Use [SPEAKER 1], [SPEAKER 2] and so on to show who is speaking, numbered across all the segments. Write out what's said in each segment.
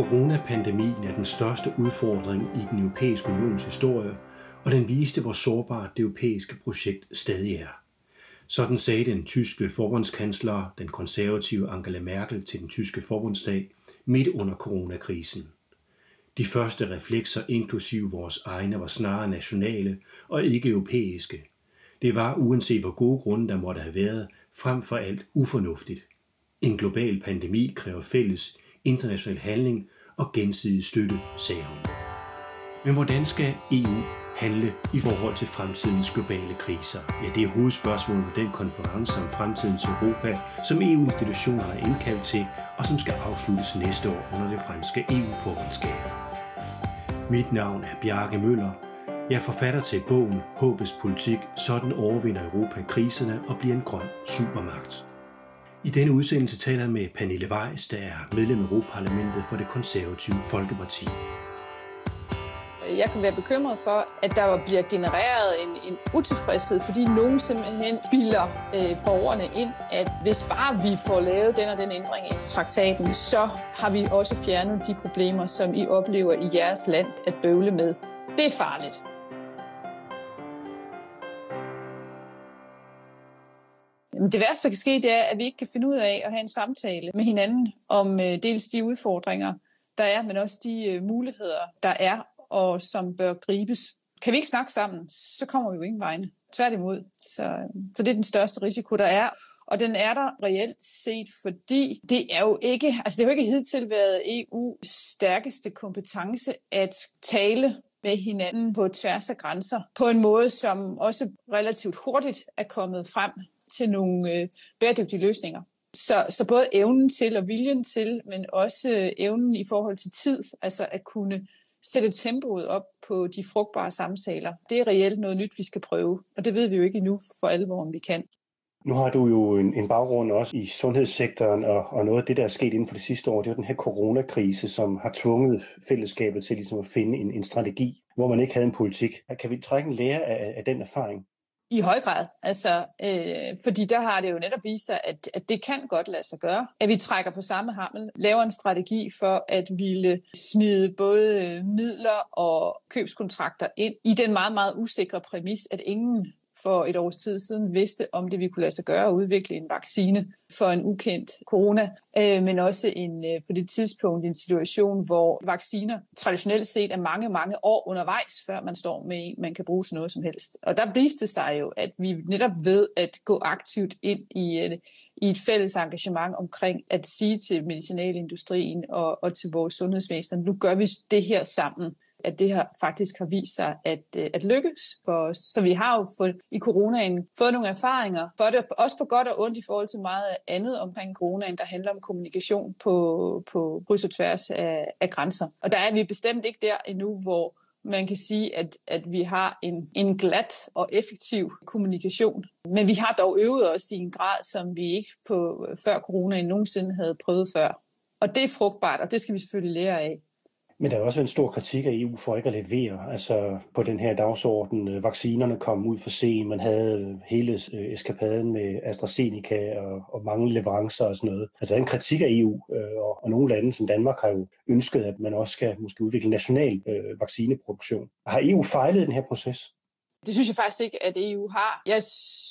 [SPEAKER 1] Coronapandemien er den største udfordring i den europæiske unions historie, og den viste, hvor sårbart det europæiske projekt stadig er. Sådan sagde den tyske forbundskansler, den konservative Angela Merkel, til den tyske forbundsdag midt under coronakrisen. De første reflekser, inklusive vores egne, var snarere nationale og ikke europæiske. Det var, uanset hvor gode grunde der måtte have været, frem for alt ufornuftigt. En global pandemi kræver fælles international handling og gensidig støtte, sagde hun. Men hvordan skal EU handle i forhold til fremtidens globale kriser? Ja, det er hovedspørgsmålet på den konference om fremtidens Europa, som EU-institutioner har indkaldt til, og som skal afsluttes næste år under det franske EU-formandskab. Mit navn er Bjarke Møller. Jeg er forfatter til bogen Håbets politik, sådan overvinder Europa kriserne og bliver en grøn supermagt. I denne udsendelse taler jeg med Pernille Weiss, der er medlem af Europaparlamentet for det konservative Folkeparti.
[SPEAKER 2] Jeg kan være bekymret for, at der bliver genereret en, en utilfredshed, fordi nogen simpelthen bilder øh, borgerne ind, at hvis bare vi får lavet den og den ændring i traktaten, så har vi også fjernet de problemer, som I oplever i jeres land at bøvle med. Det er farligt. Det værste, der kan ske, det er, at vi ikke kan finde ud af at have en samtale med hinanden om øh, dels de udfordringer, der er, men også de øh, muligheder, der er, og som bør gribes. Kan vi ikke snakke sammen, så kommer vi jo ingen vegne. Tværtimod. Så, øh, så det er den største risiko, der er. Og den er der reelt set, fordi det er jo ikke, altså det har jo ikke hidtil været EU's stærkeste kompetence at tale med hinanden på tværs af grænser, på en måde, som også relativt hurtigt er kommet frem til nogle øh, bæredygtige løsninger. Så, så både evnen til og viljen til, men også øh, evnen i forhold til tid, altså at kunne sætte tempoet op på de frugtbare samtaler. Det er reelt noget nyt, vi skal prøve, og det ved vi jo ikke endnu for alvor, om vi kan.
[SPEAKER 1] Nu har du jo en, en baggrund også i sundhedssektoren, og, og noget af det, der er sket inden for det sidste år, det er den her coronakrise, som har tvunget fællesskabet til ligesom at finde en, en strategi, hvor man ikke havde en politik. Kan vi trække en lære af, af den erfaring?
[SPEAKER 2] I høj grad, altså, øh, fordi der har det jo netop vist sig, at, at det kan godt lade sig gøre, at vi trækker på samme hammel, laver en strategi for at ville smide både øh, midler og købskontrakter ind i den meget, meget usikre præmis, at ingen for et års tid siden vidste, om det vi kunne lade sig gøre at udvikle en vaccine for en ukendt corona, øh, men også en, øh, på det tidspunkt en situation, hvor vacciner traditionelt set er mange, mange år undervejs, før man står med en, man kan bruge til noget som helst. Og der viste sig jo, at vi netop ved at gå aktivt ind i, øh, i et fælles engagement omkring at sige til medicinalindustrien og, og til vores sundhedsvæsen, nu gør vi det her sammen at det her faktisk har vist sig at, øh, at lykkes for os. Så vi har jo fået, i coronaen fået nogle erfaringer, for det, også på godt og ondt i forhold til meget andet omkring coronaen, der handler om kommunikation på, på kryds og tværs af, af grænser. Og der er vi bestemt ikke der endnu, hvor man kan sige, at, at vi har en, en glat og effektiv kommunikation. Men vi har dog øvet os i en grad, som vi ikke på før coronaen nogensinde havde prøvet før. Og det er frugtbart, og det skal vi selvfølgelig lære af.
[SPEAKER 1] Men der er også en stor kritik af EU for ikke at levere altså på den her dagsorden. Øh, vaccinerne kom ud for sent, man havde hele øh, eskapaden med AstraZeneca og, og mange leverancer og sådan noget. Altså en kritik af EU, øh, og, og nogle lande som Danmark har jo ønsket, at man også skal måske udvikle national øh, vaccineproduktion. Har EU fejlet i den her proces?
[SPEAKER 2] Det synes jeg faktisk ikke, at EU har. Jeg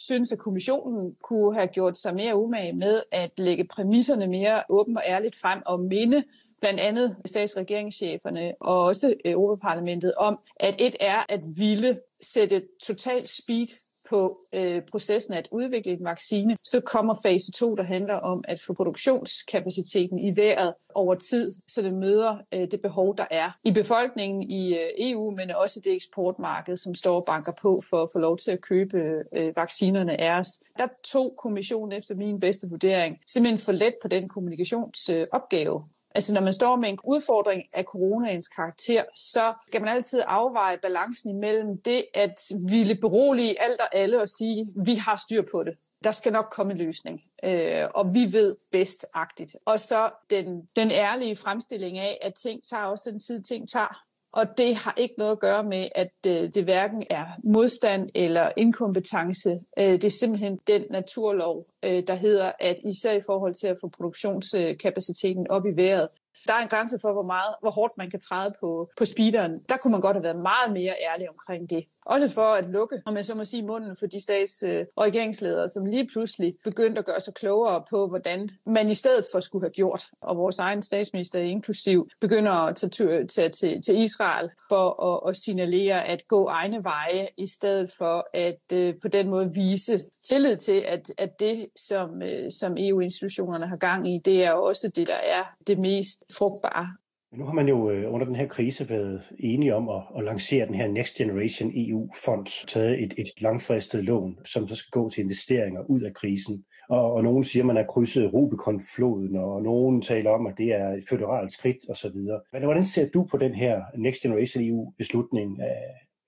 [SPEAKER 2] synes, at kommissionen kunne have gjort sig mere umage med at lægge præmisserne mere åbent og ærligt frem og minde blandt andet statsregeringscheferne og også øh, Europaparlamentet om, at et er at ville sætte total speed på øh, processen at udvikle en vaccine. Så kommer fase 2, der handler om at få produktionskapaciteten i vejret over tid, så det møder øh, det behov, der er i befolkningen i øh, EU, men også det eksportmarked, som står og banker på for at få lov til at købe øh, vaccinerne af os. Der tog kommissionen efter min bedste vurdering simpelthen for let på den kommunikationsopgave. Øh, Altså når man står med en udfordring af coronaens karakter, så skal man altid afveje balancen imellem det at ville berolige alt og alle og sige, vi har styr på det. Der skal nok komme en løsning, øh, og vi ved bedst-agtigt. Og så den, den ærlige fremstilling af, at ting tager også den tid, ting tager. Og det har ikke noget at gøre med, at øh, det hverken er modstand eller inkompetence. Øh, det er simpelthen den naturlov, øh, der hedder, at især i forhold til at få produktionskapaciteten op i vejret, Der er en grænse for, hvor, meget, hvor hårdt man kan træde på, på speederen. Der kunne man godt have været meget mere ærlig omkring det. Også for at lukke, om jeg så må sige, munden for de stats- øh, og regeringsledere, som lige pludselig begyndte at gøre sig klogere på, hvordan man i stedet for skulle have gjort. Og vores egen statsminister inklusiv begynder at tage til, til, til Israel for at, at signalere at gå egne veje, i stedet for at øh, på den måde vise tillid til, at, at det, som, øh, som EU-institutionerne har gang i, det er også det, der er det mest frugtbare.
[SPEAKER 1] Nu har man jo øh, under den her krise været enige om at, at lancere den her Next Generation EU-fond, taget et, et langfristet lån, som så skal gå til investeringer ud af krisen. Og, og nogen siger, at man har krydset Rubicon-floden, og nogen taler om, at det er et føderalt skridt osv. Men hvordan ser du på den her Next Generation EU-beslutning?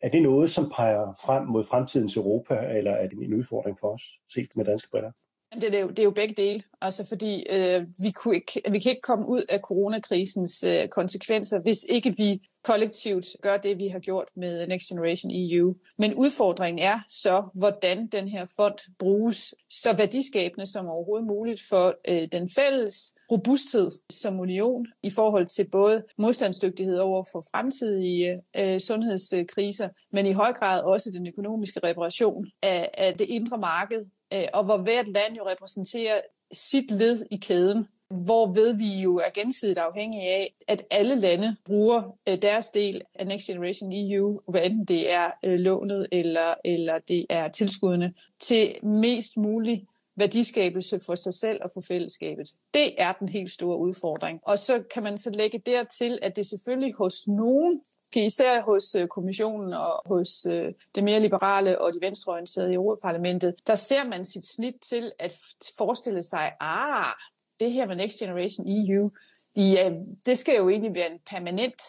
[SPEAKER 1] Er det noget, som peger frem mod fremtidens Europa, eller er det en udfordring for os, set med danske briller?
[SPEAKER 2] Det er, jo, det er jo begge dele, altså fordi øh, vi, kunne ikke, vi kan ikke komme ud af coronakrisens øh, konsekvenser, hvis ikke vi kollektivt gør det, vi har gjort med Next Generation EU. Men udfordringen er så, hvordan den her fond bruges så værdiskabende som overhovedet muligt for øh, den fælles robusthed som union i forhold til både modstandsdygtighed over for fremtidige øh, sundhedskriser, men i høj grad også den økonomiske reparation af, af det indre marked, Øh, og hvor hvert land jo repræsenterer sit led i kæden hvorved vi jo er gensidigt afhængige af, at alle lande bruger øh, deres del af Next Generation EU, hvad enten det er øh, lånet eller, eller det er tilskuddene, til mest mulig værdiskabelse for sig selv og for fællesskabet. Det er den helt store udfordring. Og så kan man så lægge dertil, at det selvfølgelig hos nogen især hos øh, kommissionen og hos øh, det mere liberale og de venstreorienterede i Europaparlamentet, der ser man sit snit til at forestille sig, ah, det her med Next Generation EU, ja, øh, det skal jo egentlig være en permanent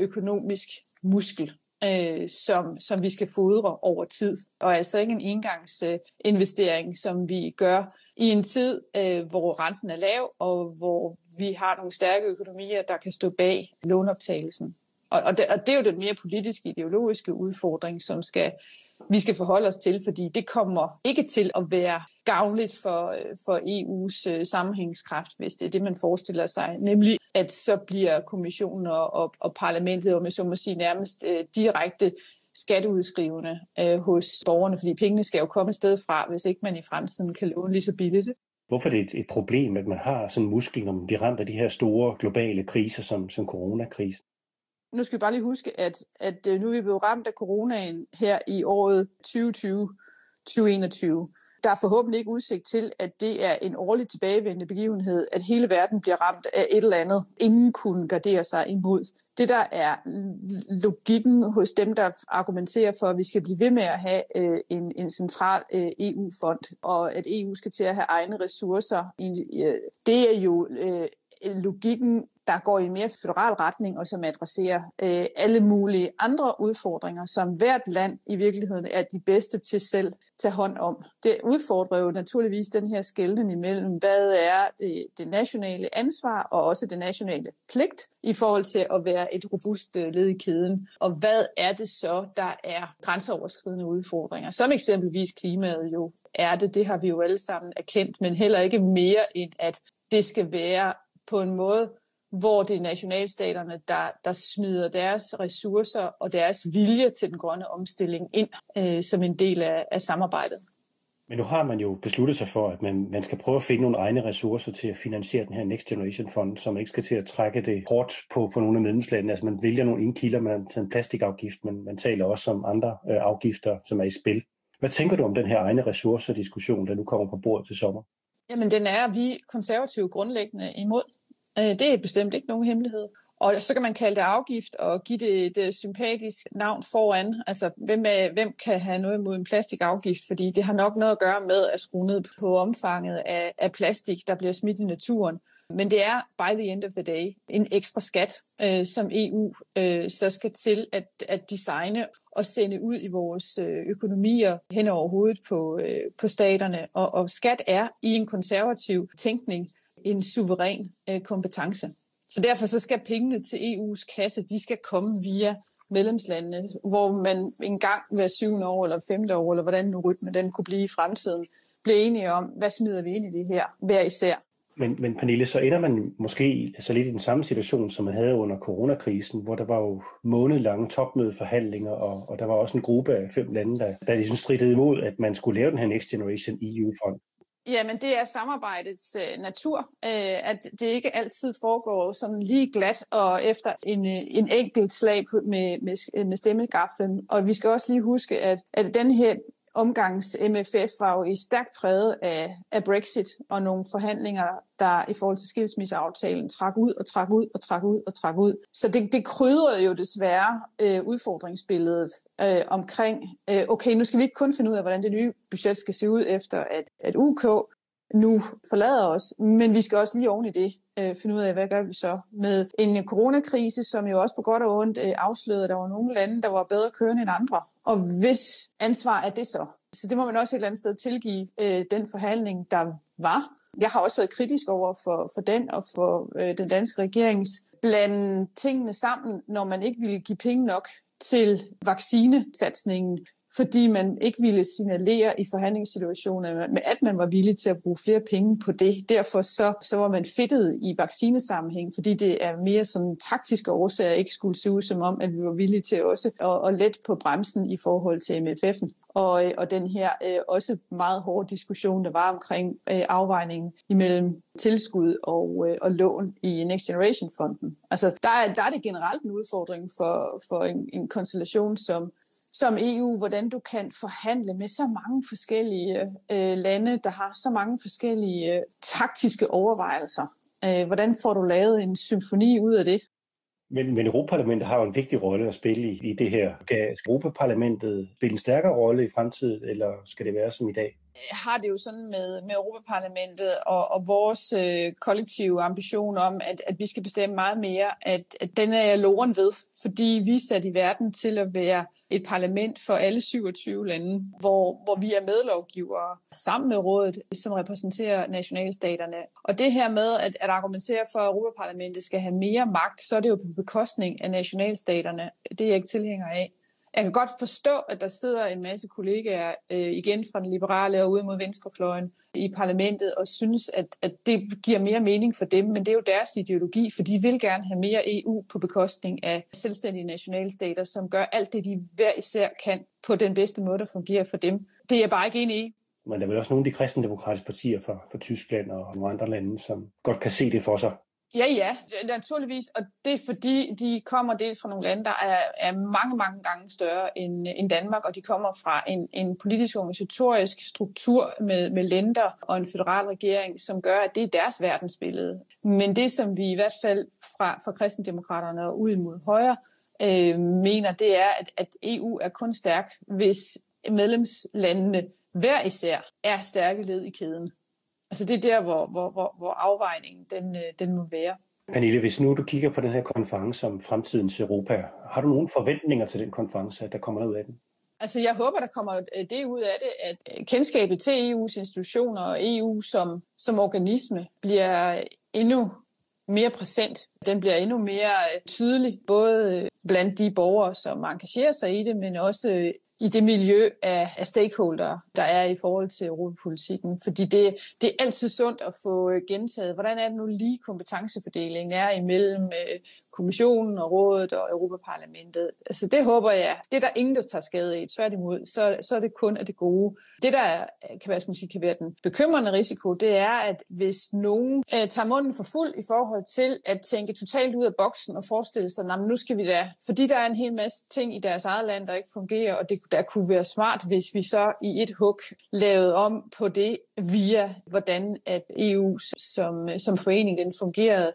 [SPEAKER 2] økonomisk muskel, øh, som, som vi skal fodre over tid, og altså ikke en engangsinvestering, øh, som vi gør i en tid, øh, hvor renten er lav, og hvor vi har nogle stærke økonomier, der kan stå bag lånoptagelsen. Og, og, det, og det er jo den mere politiske, ideologiske udfordring, som skal vi skal forholde os til, fordi det kommer ikke til at være gavnligt for, øh, for EU's øh, sammenhængskraft, hvis det er det, man forestiller sig. Nemlig, at så bliver kommissionen og, og, og parlamentet, om jeg så må sige, nærmest øh, direkte skatteudskrivende øh, hos borgerne, fordi pengene skal jo komme et sted fra, hvis ikke man i fremtiden kan låne lige så billigt.
[SPEAKER 1] Hvorfor er det et, et problem, at man har sådan en muskel, når man bliver ramt af de her store globale kriser, som, som coronakrisen?
[SPEAKER 2] Nu skal vi bare lige huske, at, at øh, nu er vi blevet ramt af coronaen her i året 2020-2021. Der er forhåbentlig ikke udsigt til, at det er en årligt tilbagevendende begivenhed, at hele verden bliver ramt af et eller andet, ingen kunne gardere sig imod. Det, der er logikken hos dem, der argumenterer for, at vi skal blive ved med at have øh, en, en central øh, EU-fond, og at EU skal til at have egne ressourcer, øh, det er jo øh, logikken der går i en mere federal retning, og som adresserer øh, alle mulige andre udfordringer, som hvert land i virkeligheden er de bedste til selv tage hånd om. Det udfordrer jo naturligvis den her skældning imellem, hvad er det, det nationale ansvar og også det nationale pligt i forhold til at være et robust øh, led i kæden, og hvad er det så, der er grænseoverskridende udfordringer, som eksempelvis klimaet jo er det, det har vi jo alle sammen erkendt, men heller ikke mere end at det skal være på en måde, hvor det er nationalstaterne, der, der smider deres ressourcer og deres vilje til den grønne omstilling ind øh, som en del af, af samarbejdet.
[SPEAKER 1] Men nu har man jo besluttet sig for, at man, man skal prøve at finde nogle egne ressourcer til at finansiere den her Next Generation Fund, som ikke skal til at trække det hårdt på, på nogle af medlemslandene. Altså man vælger nogle indkilder med en plastikafgift, men man taler også om andre øh, afgifter, som er i spil. Hvad tænker du om den her egne ressourcer-diskussion, der nu kommer på bordet til sommer?
[SPEAKER 2] Jamen, den er vi konservative grundlæggende imod. Øh, det er bestemt ikke nogen hemmelighed. Og så kan man kalde det afgift og give det et øh, sympatisk navn foran. Altså, hvem, er, hvem kan have noget imod en plastikafgift? Fordi det har nok noget at gøre med at skrue ned på omfanget af, af plastik, der bliver smidt i naturen. Men det er, by the end of the day, en ekstra skat, øh, som EU øh, så skal til at, at designe og sende ud i vores øh, økonomier hen over hovedet på, øh, på staterne. Og, og skat er i en konservativ tænkning en suveræn øh, kompetence. Så derfor så skal pengene til EU's kasse, de skal komme via medlemslandene, hvor man en gang hver syvende år eller femte år, eller hvordan nu rytmen den kunne blive i fremtiden, bliver enige om, hvad smider vi ind i det her hver især.
[SPEAKER 1] Men, men Pernille, så ender man måske så lidt i den samme situation, som man havde under coronakrisen, hvor der var jo månedlange topmødeforhandlinger, og, og der var også en gruppe af fem lande, der, der ligesom stridede imod, at man skulle lave den her Next Generation EU-fond.
[SPEAKER 2] Jamen, det er samarbejdets øh, natur, øh, at det ikke altid foregår sådan lige glat og efter en, øh, en enkelt slag med, med, med stemmegaflen. Og vi skal også lige huske, at, at den her omgangs MFF var jo i stærkt præget af, af Brexit og nogle forhandlinger, der i forhold til skilsmisseaftalen trak ud og trak ud og trak ud og trak ud. Så det, det krydrede jo desværre øh, udfordringsbilledet øh, omkring, øh, okay, nu skal vi ikke kun finde ud af, hvordan det nye budget skal se ud efter, at, at UK nu forlader os, men vi skal også lige oven i det øh, finde ud af, hvad gør vi så med en coronakrise, som jo også på godt og ondt øh, afslørede, at der var nogle lande, der var bedre kørende end andre. Og hvis ansvar er det så? Så det må man også et eller andet sted tilgive øh, den forhandling, der var. Jeg har også været kritisk over for, for den og for øh, den danske regerings blande tingene sammen, når man ikke ville give penge nok til vaccinesatsningen fordi man ikke ville signalere i forhandlingssituationer, med at man var villig til at bruge flere penge på det. Derfor så, så var man fedtet i vaccinesammenhæng, fordi det er mere sådan taktiske årsager, ikke skulle se ud som om, at vi var villige til også at, at lette på bremsen i forhold til MFF'en. Og, og den her øh, også meget hårde diskussion, der var omkring øh, afvejningen imellem tilskud og, øh, og lån i Next Generation-fonden. Altså, der er, der er det generelt en udfordring for, for en, en konstellation som som EU, hvordan du kan forhandle med så mange forskellige øh, lande, der har så mange forskellige øh, taktiske overvejelser. Øh, hvordan får du lavet en symfoni ud af det?
[SPEAKER 1] Men, men Europaparlamentet har jo en vigtig rolle at spille i, i det her. Skal Europaparlamentet spille en stærkere rolle i fremtiden, eller skal det være som i dag?
[SPEAKER 2] Har det jo sådan med, med Europaparlamentet og, og vores øh, kollektive ambition om, at, at vi skal bestemme meget mere, at, at den er jeg loren ved, fordi vi er sat i verden til at være et parlament for alle 27 lande, hvor, hvor vi er medlovgivere sammen med rådet, som repræsenterer nationalstaterne. Og det her med at, at argumentere for, at Europaparlamentet skal have mere magt, så er det jo på bekostning af nationalstaterne. Det er jeg ikke tilhænger af. Jeg kan godt forstå, at der sidder en masse kollegaer øh, igen fra den liberale og ude mod venstrefløjen i parlamentet og synes, at, at det giver mere mening for dem, men det er jo deres ideologi, for de vil gerne have mere EU på bekostning af selvstændige nationalstater, som gør alt det, de hver især kan på den bedste måde, der fungerer for dem. Det er jeg bare ikke enig i.
[SPEAKER 1] Men der er vel også nogle af de kristendemokratiske partier fra, fra Tyskland og nogle andre lande, som godt kan se det for sig.
[SPEAKER 2] Ja, ja, naturligvis. Og det er fordi, de kommer dels fra nogle lande, der er, er mange, mange gange større end, end Danmark, og de kommer fra en, en politisk organisatorisk struktur med, med lænder og en federal regering, som gør, at det er deres verdensbillede. Men det, som vi i hvert fald fra, fra kristendemokraterne og ud mod højre, øh, mener, det er, at, at EU er kun stærk, hvis medlemslandene hver især er stærke led i kæden. Altså det er der, hvor, hvor, hvor, hvor afvejningen den, øh, den må være.
[SPEAKER 1] Pernille, hvis nu du kigger på den her konference om fremtidens Europa, har du nogle forventninger til den konference, der kommer ud af den?
[SPEAKER 2] Altså jeg håber, der kommer øh, det ud af det, at kendskabet til EU's institutioner og EU som, som organisme bliver endnu mere præsent. Den bliver endnu mere øh, tydelig, både øh, blandt de borgere, som engagerer sig i det, men også øh, i det miljø af, af stakeholder, der er i forhold til europapolitikken. Fordi det, det er altid sundt at få gentaget, hvordan er det nu lige kompetencefordelingen er imellem øh, kommissionen og rådet og Europaparlamentet. Altså det håber jeg, det er der ingen, der tager skade i. Tværtimod, så, så er det kun af det gode. Det, der kan være, sige, kan være den bekymrende risiko, det er, at hvis nogen øh, tager munden for fuld i forhold til at tænke totalt ud af boksen og forestille sig, at nu skal vi da, fordi der er en hel masse ting i deres eget land, der ikke fungerer, og det der kunne være smart, hvis vi så i et hug lavede om på det via, hvordan at EU som, som forening den fungerede,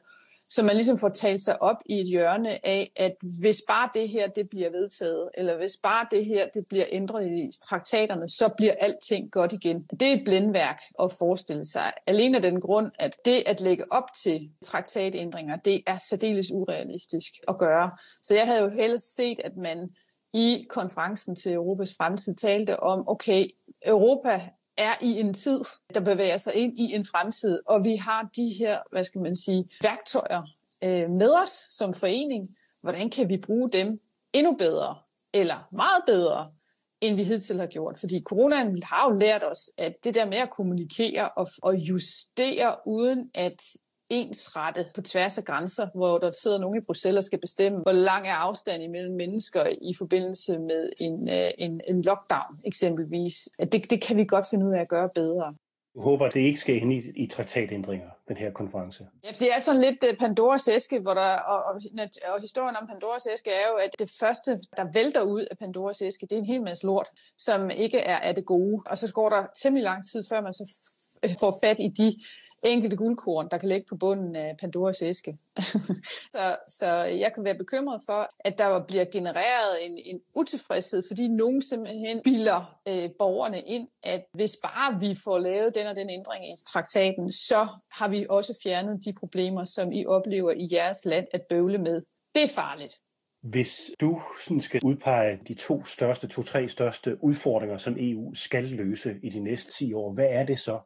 [SPEAKER 2] så man ligesom får talt sig op i et hjørne af, at hvis bare det her det bliver vedtaget, eller hvis bare det her det bliver ændret i traktaterne, så bliver alting godt igen. Det er et blindværk at forestille sig. Alene af den grund, at det at lægge op til traktatændringer, det er særdeles urealistisk at gøre. Så jeg havde jo helst set, at man i konferencen til Europas fremtid talte om, okay, Europa er i en tid, der bevæger sig ind i en fremtid, og vi har de her, hvad skal man sige, værktøjer øh, med os som forening. Hvordan kan vi bruge dem endnu bedre, eller meget bedre, end vi hidtil har gjort. Fordi coronaen har jo lært os, at det der med at kommunikere og, og justere uden at ensrette på tværs af grænser, hvor der sidder nogen i Bruxelles og skal bestemme, hvor lang er afstanden imellem mennesker i forbindelse med en, øh, en, en lockdown eksempelvis. Det, det kan vi godt finde ud af at gøre bedre.
[SPEAKER 1] Jeg håber, det ikke skal ind i, i traktatændringer, den her konference.
[SPEAKER 2] Ja, det er sådan lidt uh, Pandoras æske, hvor der, og, og, og historien om Pandoras æske er jo, at det første, der vælter ud af Pandoras æske, det er en hel masse lort, som ikke er af det gode. Og så går der temmelig lang tid, før man så får fat i de enkelte guldkorn, der kan ligge på bunden af Pandoras æske. så, så jeg kan være bekymret for, at der bliver genereret en, en utilfredshed, fordi nogen simpelthen bilder øh, borgerne ind, at hvis bare vi får lavet den og den ændring i traktaten, så har vi også fjernet de problemer, som I oplever i jeres land at bøvle med. Det er farligt.
[SPEAKER 1] Hvis du sådan skal udpege de to største, to-tre største udfordringer, som EU skal løse i de næste 10 år, hvad er det så?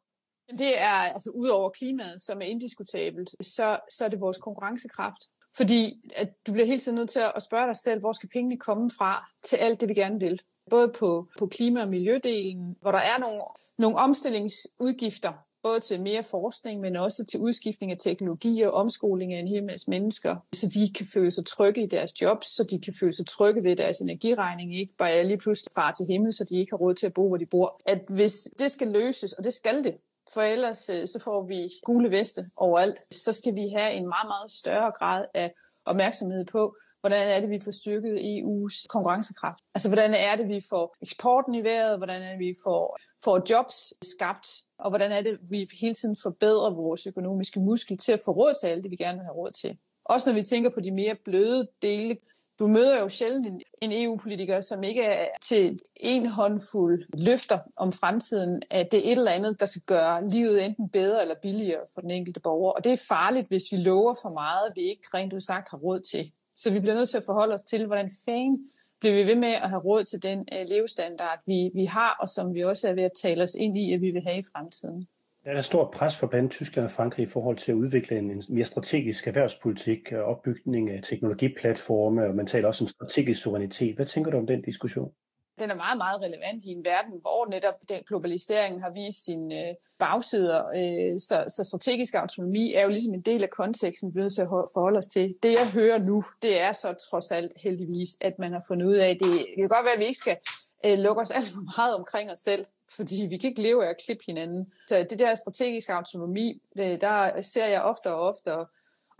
[SPEAKER 2] Det er altså ud over klimaet, som er indiskutabelt, så, så er det vores konkurrencekraft. Fordi at du bliver hele tiden nødt til at spørge dig selv, hvor skal pengene komme fra til alt det, vi gerne vil. Både på, på klima- og miljødelen, hvor der er nogle, nogle omstillingsudgifter, både til mere forskning, men også til udskiftning af teknologi og omskoling af en hel masse mennesker, så de kan føle sig trygge i deres jobs, så de kan føle sig trygge ved deres energiregning, ikke bare lige pludselig far til himmel, så de ikke har råd til at bo, hvor de bor. At hvis det skal løses, og det skal det, for ellers øh, så får vi gule veste overalt. Så skal vi have en meget, meget større grad af opmærksomhed på, hvordan er det, vi får styrket EU's konkurrencekraft. Altså, hvordan er det, vi får eksporten i vejret, hvordan er det, vi får, får jobs skabt, og hvordan er det, vi hele tiden forbedrer vores økonomiske muskel til at få råd til alt det, vi gerne vil have råd til. Også når vi tænker på de mere bløde dele, du møder jo sjældent en, en EU-politiker, som ikke er til en håndfuld løfter om fremtiden, at det er et eller andet, der skal gøre livet enten bedre eller billigere for den enkelte borger. Og det er farligt, hvis vi lover for meget, vi ikke rent ud sagt har råd til. Så vi bliver nødt til at forholde os til, hvordan fanden bliver vi ved med at have råd til den øh, levestandard, vi, vi har, og som vi også er ved at tale os ind i, at vi vil have i fremtiden.
[SPEAKER 1] Der er et stort pres for blandt Tyskland og Frankrig i forhold til at udvikle en mere strategisk erhvervspolitik og opbygning af teknologiplatforme, og man taler også om strategisk suverænitet. Hvad tænker du om den diskussion?
[SPEAKER 2] Den er meget, meget relevant i en verden, hvor netop den globalisering har vist sine øh, bagsider. Øh, så, så strategisk autonomi er jo ligesom en del af konteksten, vi er nødt til at forholde os til. Det jeg hører nu, det er så trods alt heldigvis, at man har fundet ud af, at det, det kan godt være, at vi ikke skal øh, lukke os alt for meget omkring os selv, fordi vi kan ikke leve af at klippe hinanden. Så det der strategiske autonomi, det, der ser jeg ofte og ofte, og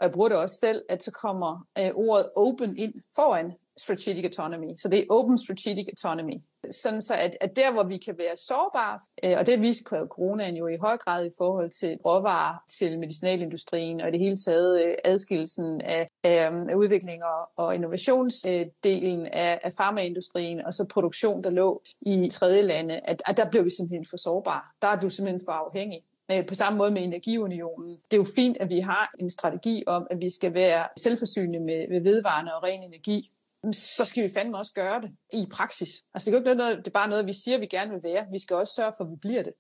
[SPEAKER 2] jeg bruger det også selv, at så kommer øh, ordet open ind foran strategic autonomy. Så det er open strategic autonomy. Sådan så, at, at der, hvor vi kan være sårbare, øh, og det viste coronaen jo i høj grad i forhold til råvarer til medicinalindustrien, og i det hele taget øh, adskillelsen af, af, af udvikling og, og innovationsdelen af, af farmaindustrien, og så produktion, der lå i tredje lande, at, at der blev vi simpelthen for sårbare. Der er du simpelthen for afhængig. Øh, på samme måde med energiunionen. Det er jo fint, at vi har en strategi om, at vi skal være selvforsynende med vedvarende og ren energi så skal vi fandme også gøre det i praksis. Altså det er jo ikke noget, det er bare noget, vi siger, vi gerne vil være. Vi skal også sørge for, at vi bliver det.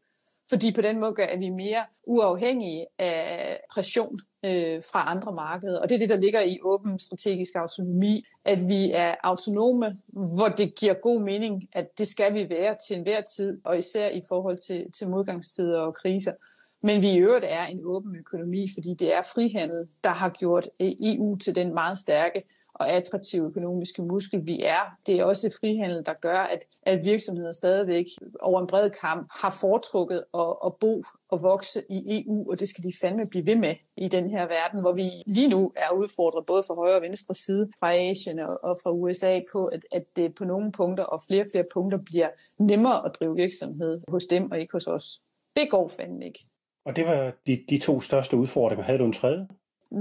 [SPEAKER 2] Fordi på den måde er vi mere uafhængige af pression øh, fra andre markeder. Og det er det, der ligger i åben strategisk autonomi, at vi er autonome, hvor det giver god mening, at det skal vi være til enhver tid, og især i forhold til, til modgangstider og kriser. Men vi i øvrigt er en åben økonomi, fordi det er frihandel, der har gjort øh, EU til den meget stærke og attraktive økonomiske muskel, vi er. Det er også frihandel, der gør, at, at virksomheder stadigvæk over en bred kamp har foretrukket at, at bo og vokse i EU, og det skal de fandme blive ved med i den her verden, hvor vi lige nu er udfordret både fra højre og venstre side fra Asien og, og fra USA på, at, at det på nogle punkter og flere og flere punkter bliver nemmere at drive virksomhed hos dem og ikke hos os. Det går fandme ikke.
[SPEAKER 1] Og det var de, de to største udfordringer. Havde du en tredje?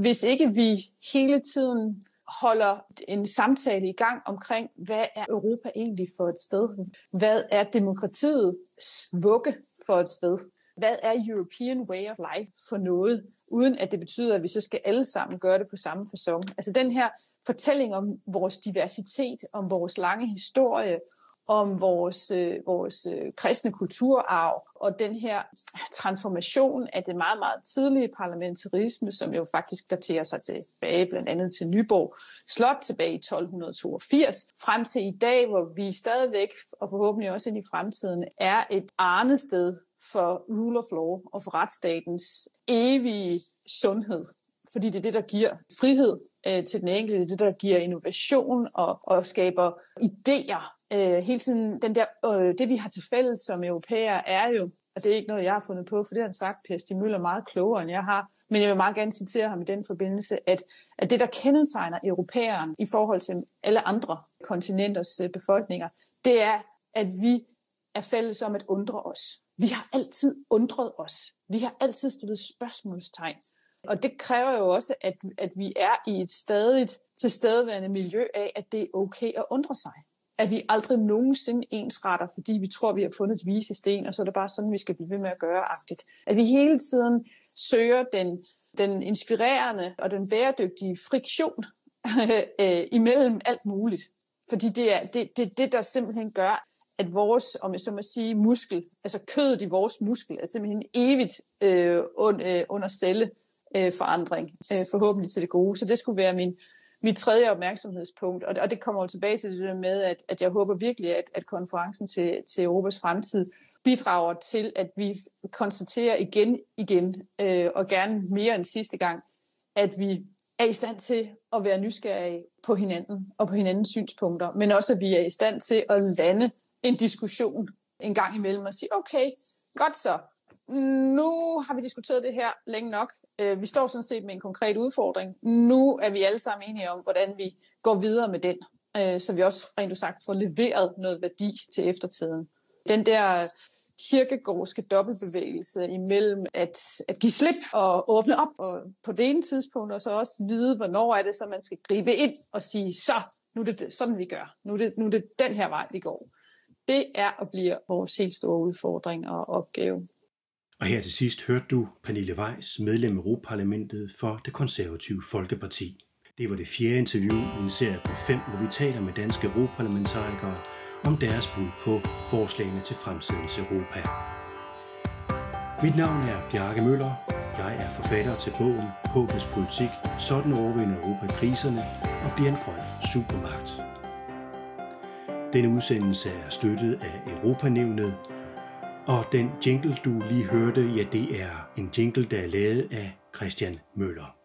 [SPEAKER 2] Hvis ikke vi hele tiden holder en samtale i gang omkring, hvad er Europa egentlig for et sted? Hvad er demokratiet vugge for et sted? Hvad er European way of life for noget? Uden at det betyder, at vi så skal alle sammen gøre det på samme façon? Altså den her fortælling om vores diversitet, om vores lange historie, om vores, øh, vores øh, kristne kulturarv og den her transformation af det meget, meget tidlige parlamentarisme, som jo faktisk daterer sig tilbage blandt andet til Nyborg Slot tilbage i 1282, frem til i dag, hvor vi stadigvæk, og forhåbentlig også ind i fremtiden, er et arnested for rule of law og for retsstatens evige sundhed fordi det er det, der giver frihed øh, til den enkelte, det er det, der giver innovation og, og skaber idéer. Øh, hele tiden, den der, øh, det vi har til fælles som europæer er jo, og det er ikke noget, jeg har fundet på, for det har han sagt, Per Stig Møller, meget klogere, end jeg har, men jeg vil meget gerne citere ham i den forbindelse, at, at det, der kendetegner europæeren i forhold til alle andre kontinenters øh, befolkninger, det er, at vi er fælles om at undre os. Vi har altid undret os. Vi har altid stillet spørgsmålstegn. Og det kræver jo også, at, at vi er i et stadigt tilstedeværende miljø af, at det er okay at undre sig. At vi aldrig nogensinde ensretter, fordi vi tror, vi har fundet et vise sten, og så er det bare sådan, vi skal blive ved med at gøre agtigt. At vi hele tiden søger den, den inspirerende og den bæredygtige friktion øh, imellem alt muligt. Fordi det er det, det, det, der simpelthen gør, at vores, om jeg så må sige, muskel, altså kødet i vores muskel, er simpelthen evigt øh, øh under, under celle øh, forandring, øh, forhåbentlig til det gode. Så det skulle være min, mit tredje opmærksomhedspunkt, og, og det kommer jo tilbage til det der med, at, at jeg håber virkelig, at, at konferencen til, til Europas fremtid bidrager til, at vi konstaterer igen, igen, øh, og gerne mere end sidste gang, at vi er i stand til at være nysgerrige på hinanden og på hinandens synspunkter, men også at vi er i stand til at lande en diskussion en gang imellem og sige, okay, godt så, nu har vi diskuteret det her længe nok. Øh, vi står sådan set med en konkret udfordring. Nu er vi alle sammen enige om, hvordan vi går videre med den, øh, så vi også rent ud sagt får leveret noget værdi til eftertiden. Den der kirkegårdske dobbeltbevægelse imellem at, at give slip og åbne op og på det ene tidspunkt, og så også vide, hvornår er det, så man skal gribe ind og sige, så, nu er det sådan, vi gør. Nu er det, nu er det den her vej, vi går. Det er og bliver vores helt store udfordring og opgave.
[SPEAKER 1] Og her til sidst hørte du Pernille Weiss, medlem af Europaparlamentet for det konservative Folkeparti. Det var det fjerde interview i en serie på fem, hvor vi taler med danske europaparlamentarikere om deres bud på forslagene til fremtidens Europa. Mit navn er Bjarke Møller. Jeg er forfatter til bogen Håbets politik. Sådan overvinder Europa kriserne og bliver en grøn supermagt. Denne udsendelse er støttet af Europanævnet, og den jingle, du lige hørte, ja, det er en jingle, der er lavet af Christian Møller.